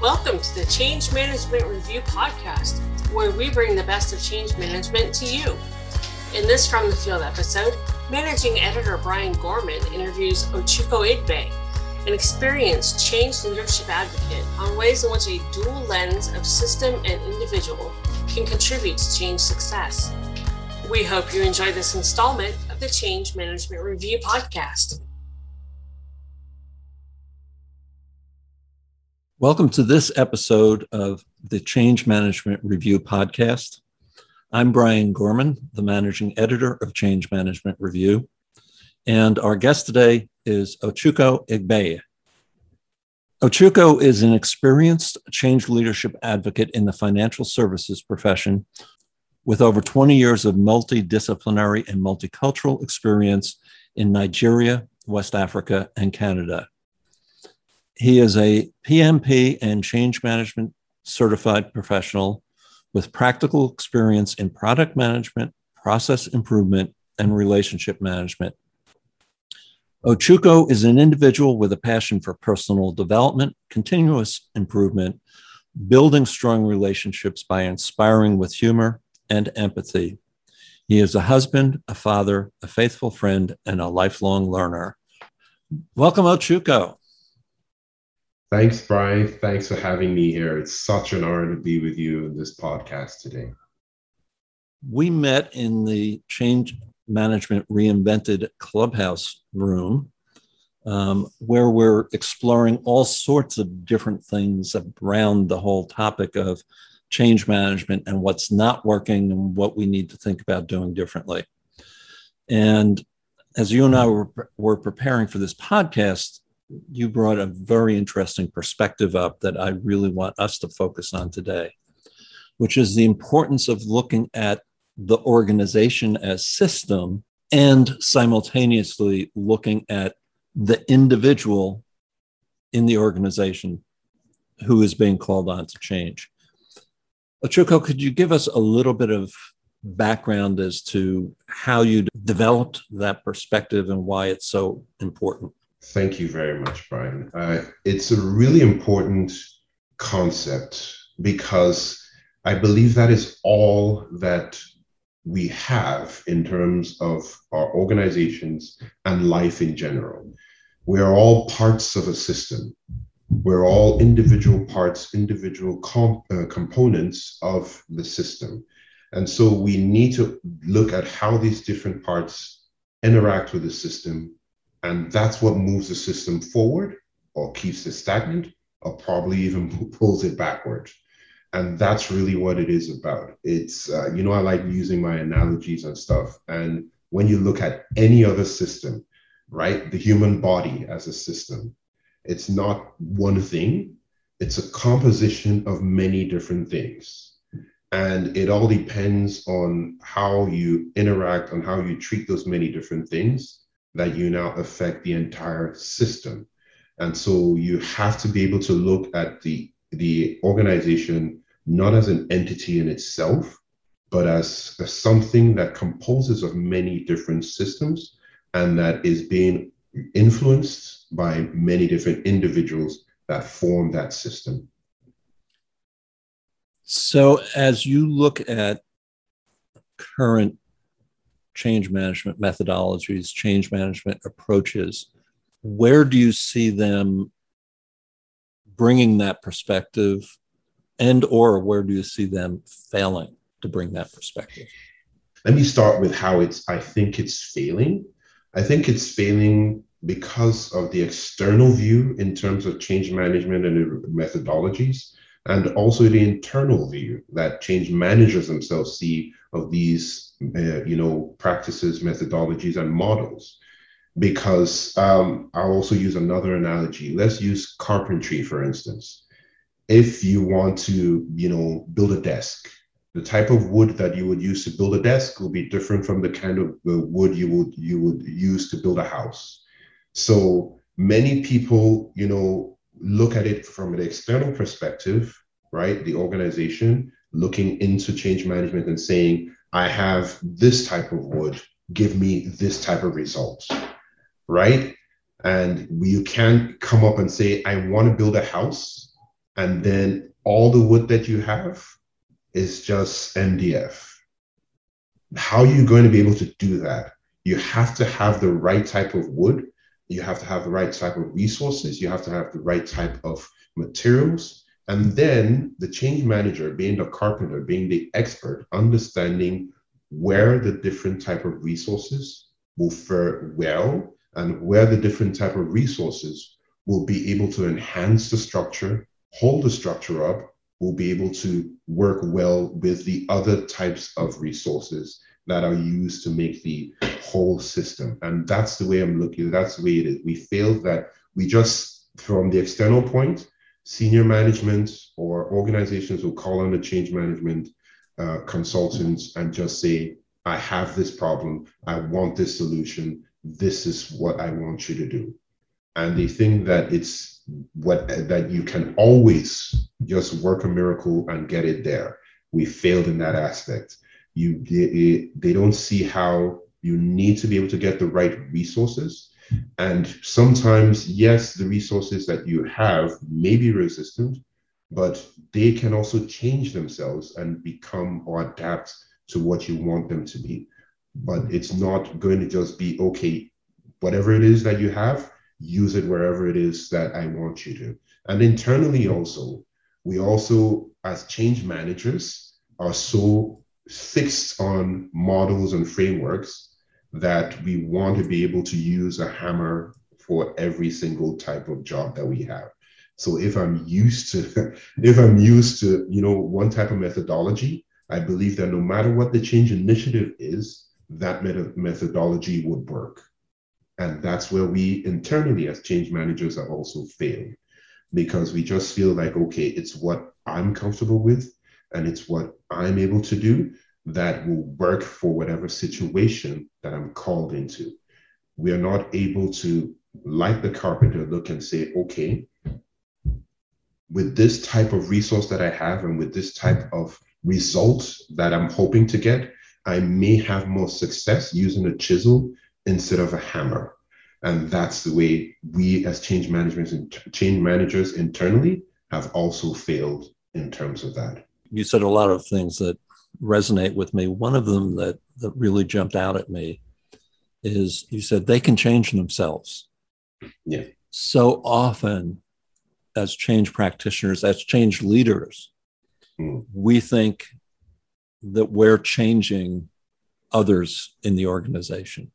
Welcome to the Change Management Review Podcast, where we bring the best of change management to you. In this From the Field episode, managing editor Brian Gorman interviews Ochuko Igbeyi, an experienced change leadership advocate, on ways in which a dual lens of system and individual can contribute to change success. We hope you enjoy this installment of the Change Management Review Podcast. Welcome to this episode of the Change Management Review podcast. I'm Brian Gorman, the managing editor of Change Management Review, and our guest today is Ochuko Igbeyi. Ochuko is an experienced change leadership advocate in the financial services profession with over 20 years of multidisciplinary and multicultural experience in Nigeria, West Africa, and Canada. He is a PMP and change management certified professional with practical experience in product management, process improvement, and relationship management. Ochuko is an individual with a passion for personal development, continuous improvement, building strong relationships by inspiring with humor and empathy. He is a husband, a father, a faithful friend, and a lifelong learner. Welcome, Ochuko. Thanks, Brian. Thanks for having me here. It's such an honor to be with you in this podcast today. We met in the Change Management Reinvented Clubhouse room, um, where we're exploring all sorts of different things around the whole topic of change management and what's not working and what we need to think about doing differently. And as you and I were, were preparing for this podcast, you brought a very interesting perspective up that I really want us to focus on today, which is the importance of looking at the organization as system and simultaneously looking at the individual in the organization who is being called on to change. Ochuko, could you give us a little bit of background as to how you developed that perspective and why it's so important? Thank you very much, Brian. Uh, it's a really important concept because I believe that is all that we have in terms of our organizations and life in general. We are all parts of a system. We're all individual parts, individual comp- uh, components of the system. And so we need to look at how these different parts interact with the system and that's what moves the system forward or keeps it stagnant or probably even pulls it backward. And that's really what it is about. It's, uh, you know, I like using my analogies and stuff. And when you look at any other system, right, the human body as a system, it's not one thing, it's a composition of many different things. And it all depends on how you interact, on how you treat those many different things that you now affect the entire system. And so you have to be able to look at the, the organization not as an entity in itself, but as, as something that composes of many different systems and that is being influenced by many different individuals that form that system. So, as you look at current change management methodologies, change management approaches, where do you see them bringing that perspective and or where do you see them failing to bring that perspective? Let me start with how it's I think it's failing. I think it's failing because of the external view in terms of change management and methodologies and also the internal view that change managers themselves see of these, uh, you know, practices, methodologies, and models. Because um, I'll also use another analogy. Let's use carpentry, for instance. If you want to, you know, build a desk, the type of wood that you would use to build a desk will be different from the kind of uh, wood you would you would use to build a house. So many people, you know, look at it from an external perspective, right? The organization looking into change management and saying, I have this type of wood, give me this type of results, right? And you can't come up and say, I want to build a house and then all the wood that you have is just MDF. How are you going to be able to do that? You have to have the right type of wood. You have to have the right type of resources. You have to have the right type of materials. And then the change manager, being the carpenter, being the expert, understanding where the different type of resources will fare well and where the different type of resources will be able to enhance the structure, hold the structure up, will be able to work well with the other types of resources that are used to make the whole system. And that's the way I'm looking, that's the way it is. We feel that we just, from the external point, senior management or organizations will call on the change management uh, consultants and just say, I have this problem, I want this solution, this is what I want you to do. And they think that it's what that you can always just work a miracle and get it there. We failed in that aspect. You they, they don't see how you need to be able to get the right resources. And sometimes, yes, the resources that you have may be resistant, but they can also change themselves and become or adapt to what you want them to be. But it's not going to just be, okay, whatever it is that you have, use it wherever it is that I want you to. And internally, also, we also, as change managers, are so fixed on models and frameworks that we want to be able to use a hammer for every single type of job that we have. So if I'm used to, if I'm used to, you know, one type of methodology, I believe that no matter what the change initiative is, that methodology would work. And that's where we internally, as change managers, have also failed because we just feel like, okay, it's what I'm comfortable with and it's what I'm able to do that will work for whatever situation that I'm called into. We are not able to, like the carpenter, look and say, okay, with this type of resource that I have and with this type of result that I'm hoping to get, I may have more success using a chisel instead of a hammer. And that's the way we as change managers and change managers internally have also failed in terms of that. You said a lot of things that resonate with me. One of them that, that really jumped out at me is you said they can change themselves. Yeah. So often, as change practitioners, as change leaders, mm. we think that we're changing others in the organization.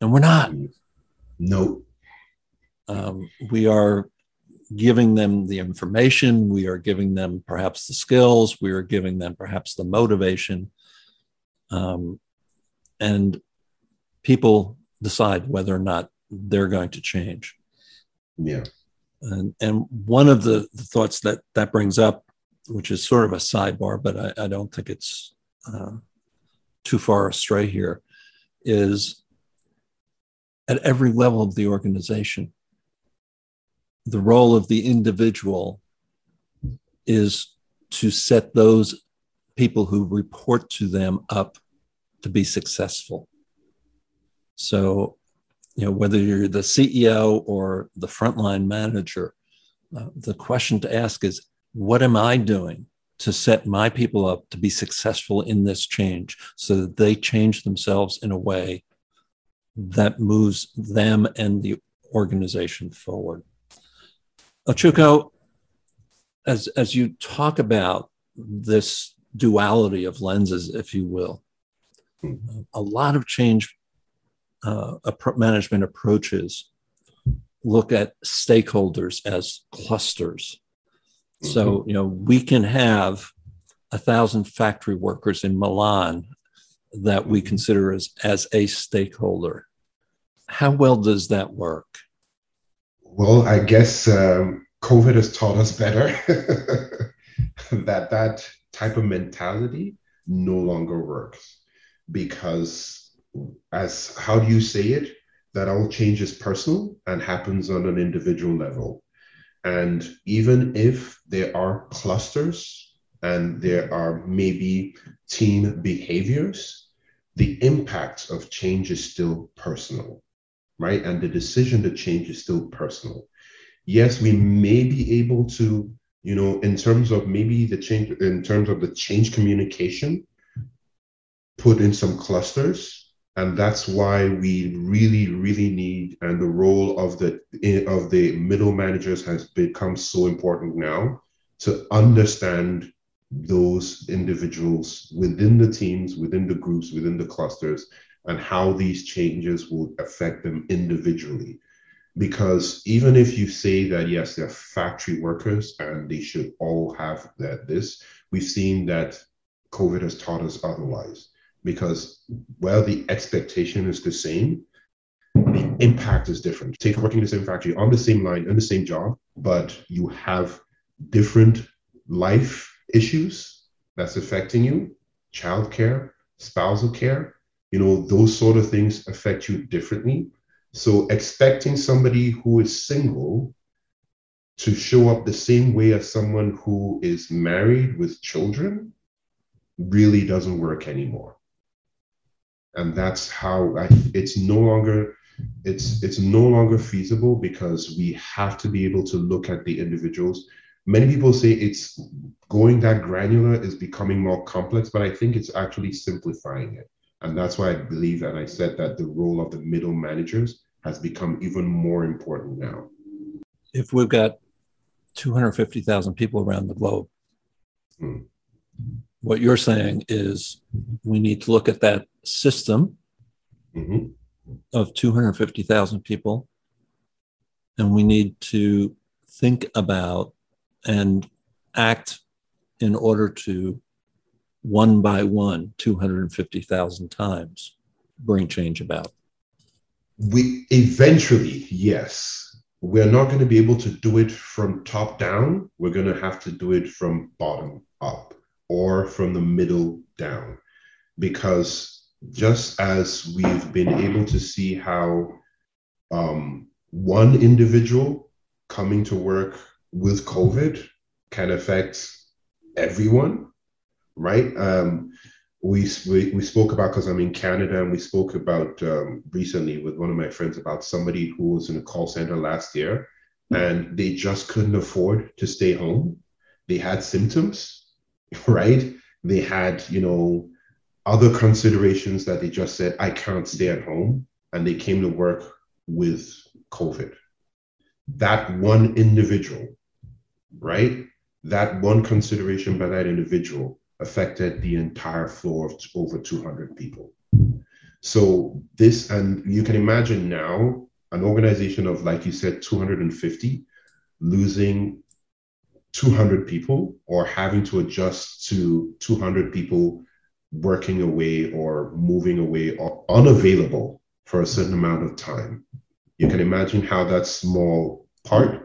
And we're not. No. Um, we are giving them the information, we are giving them perhaps the skills, we are giving them perhaps the motivation. Um, and people decide whether or not they're going to change. Yeah. And, and one of the, the thoughts that that brings up, which is sort of a sidebar, but I, I don't think it's uh, too far astray here, is at every level of the organization. The role of the individual is to set those people who report to them up to be successful. So, you know, whether you're the CEO or the frontline manager, uh, the question to ask is, what am I doing to set my people up to be successful in this change so that they change themselves in a way that moves them and the organization forward. Ochuko, as, as you talk about this duality of lenses, if you will, a lot of change uh, management approaches look at stakeholders as clusters. Mm-hmm. So, you know, we can have a thousand factory workers in Milan that we consider as, as a stakeholder. How well does that work? Well, I guess um, COVID has taught us better that that type of mentality no longer works because, as how do you say it? That all change is personal and happens on an individual level. And even if there are clusters and there are maybe team behaviors, the impact of change is still personal, right? And the decision to change is still personal. yes, we may be able to, you know, in terms of maybe the change, in terms of the change communication, put in some clusters. And that's why we really, really need, and the role of the of the middle managers has become so important now to understand those individuals within the teams, within the groups, within the clusters, and how these changes will affect them individually. Because even if you say that, yes, they're factory workers and they should all have that, this, we've seen that COVID has taught us otherwise. Because while the expectation is the same, the impact is different. Take working in the same factory on the same line in the same job, but you have different life issues that's affecting you, childcare, spousal care, you know, those sort of things affect you differently. So expecting somebody who is single to show up the same way as someone who is married with children really doesn't work anymore. And that's how I, it's no longer it's it's no longer feasible because we have to be able to look at the individuals. Many people say it's going that granular is becoming more complex, but I think it's actually simplifying it. And that's why I believe, and I said that the role of the middle managers has become even more important now. If we've got 250,000 people around the globe, hmm. what you're saying is we need to look at that system mm-hmm. of 250,000 people and we need to think about and act in order to one by one 250,000 times bring change about we eventually, yes, we're not going to be able to do it from top down. We're going to have to do it from bottom up or from the middle down. Because just as we've been able to see how um, one individual coming to work with COVID can affect everyone, right? Um, we, we, we spoke about because I'm in Canada and we spoke about um, recently with one of my friends about somebody who was in a call center last year and they just couldn't afford to stay home. They had symptoms, right? They had, you know, other considerations that they just said, I can't stay at home. And they came to work with COVID. That one individual, right? That one consideration by that individual affected the entire floor of over 200 people. So this, and you can imagine now an organization of, like you said, 250 losing 200 people or having to adjust to 200 people working away or moving away or unavailable for a certain amount of time. You can imagine how that small part,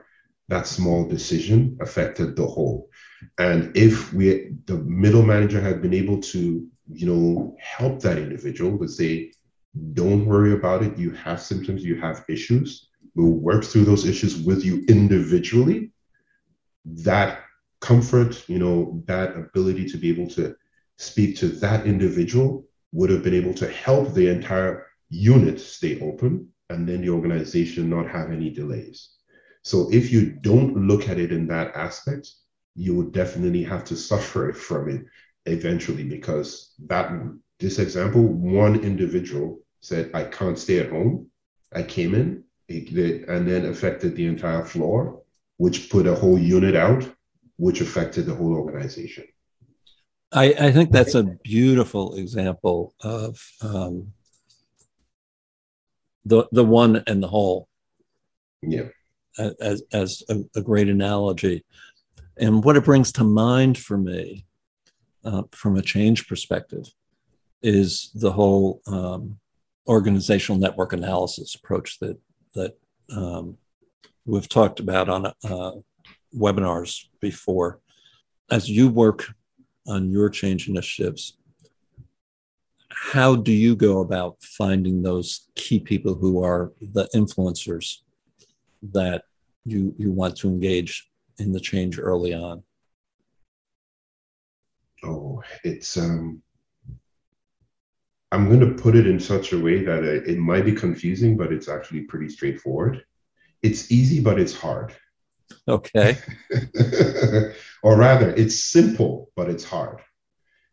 that small decision affected the whole. And if we, the middle manager had been able to, you know, help that individual to say, don't worry about it. You have symptoms, you have issues. We'll work through those issues with you individually. That comfort, you know, that ability to be able to speak to that individual would have been able to help the entire unit stay open and then the organization not have any delays. So if you don't look at it in that aspect, you would definitely have to suffer from it eventually because that this example one individual said i can't stay at home. I came in and then affected the entire floor which put a whole unit out which affected the whole organization. I, I think that's a beautiful example of um, the the one and the whole. Yeah as as a, a great analogy and what it brings to mind for me, uh, from a change perspective, is the whole um, organizational network analysis approach that that um, we've talked about on uh, webinars before. As you work on your change initiatives, how do you go about finding those key people who are the influencers that you you want to engage in the change early on? Oh, it's um I'm going to put it in such a way that it, it might be confusing, but it's actually pretty straightforward. It's easy, but it's hard. Okay. or rather, it's simple, but it's hard.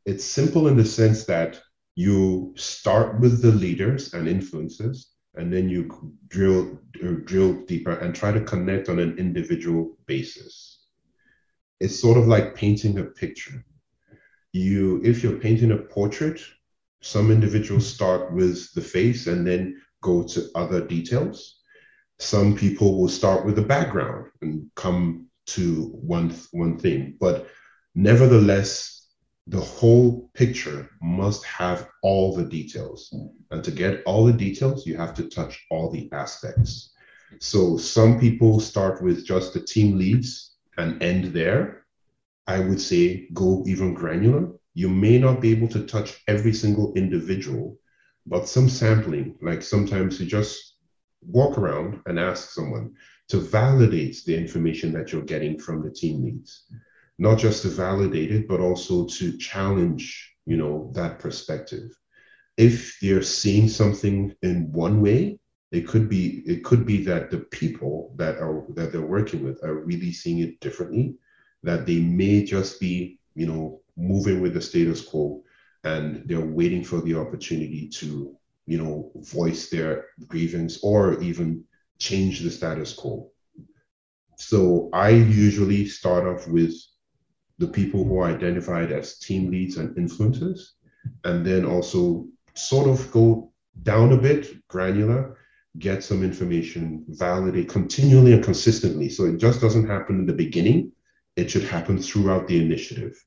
It's simple in the sense that you start with the leaders and influences, and then you drill uh, drill deeper and try to connect on an individual basis. It's sort of like painting a picture. You, if you're painting a portrait, some individuals start with the face and then go to other details. Some people will start with the background and come to one one thing, but nevertheless, the whole picture must have all the details. Mm. And to get all the details, you have to touch all the aspects. So some people start with just the team leads and end there. I would say go even granular. You may not be able to touch every single individual, but some sampling, like sometimes you just walk around and ask someone to validate the information that you're getting from the team leads not just to validate it, but also to challenge, you know, that perspective. If they're seeing something in one way, it could be it could be that the people that are that they're working with are really seeing it differently, that they may just be, you know, moving with the status quo and they're waiting for the opportunity to, you know, voice their grievance or even change the status quo. So I usually start off with the people who are identified as team leads and influencers, and then also sort of go down a bit, granular, get some information, validate continually and consistently. So it just doesn't happen in the beginning, it should happen throughout the initiative,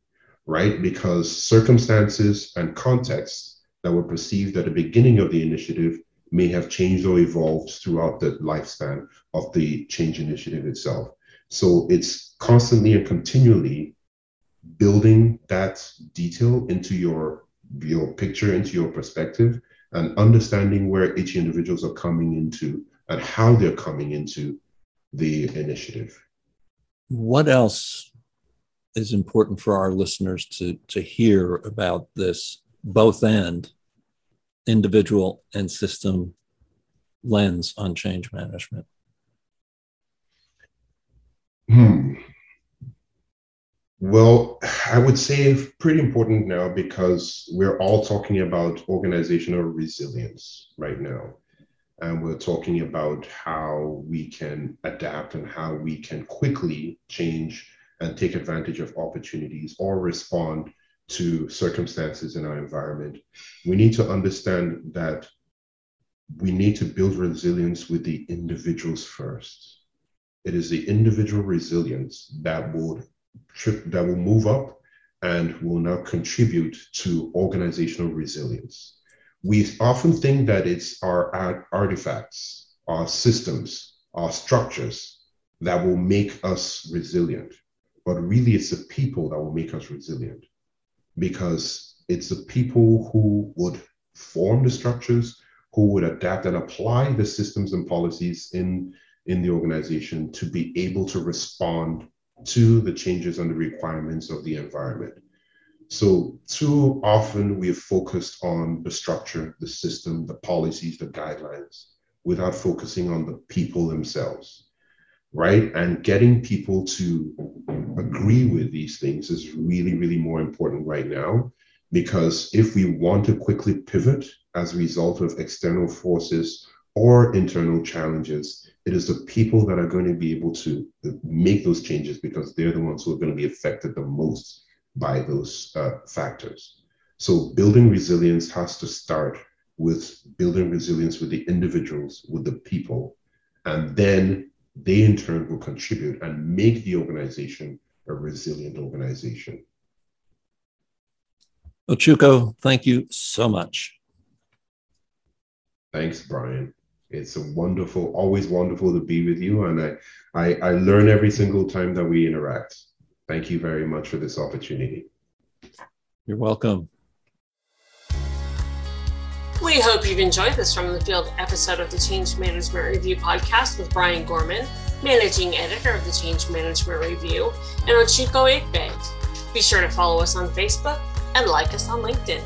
right? Because circumstances and contexts that were perceived at the beginning of the initiative may have changed or evolved throughout the lifespan of the change initiative itself. So it's constantly and continually building that detail into your your picture into your perspective and understanding where each individuals are coming into and how they're coming into the initiative. What else is important for our listeners to to hear about this both end individual and system lens on change management? Hmm well, I would say pretty important now because we're all talking about organizational resilience right now. And we're talking about how we can adapt and how we can quickly change and take advantage of opportunities or respond to circumstances in our environment. We need to understand that we need to build resilience with the individuals first. It is the individual resilience that would that will move up and will now contribute to organizational resilience. We often think that it's our artifacts, our systems, our structures that will make us resilient. But really, it's the people that will make us resilient because it's the people who would form the structures, who would adapt and apply the systems and policies in, in the organization to be able to respond to the changes and the requirements of the environment. So, too often we have focused on the structure, the system, the policies, the guidelines, without focusing on the people themselves, right? And getting people to agree with these things is really, really more important right now. Because if we want to quickly pivot as a result of external forces or internal challenges, it is the people that are going to be able to make those changes because they're the ones who are going to be affected the most by those uh, factors. So building resilience has to start with building resilience with the individuals, with the people, and then they in turn will contribute and make the organization a resilient organization. Ochuko, thank you so much. Thanks, Brian it's a wonderful, always wonderful to be with you. And I, I, I learn every single time that we interact. Thank you very much for this opportunity. You're welcome. We hope you've enjoyed this from the field episode of the Change Management Review podcast with Brian Gorman, managing editor of the Change Management Review, and Ochuko Igbeyi. Be sure to follow us on Facebook and like us on LinkedIn.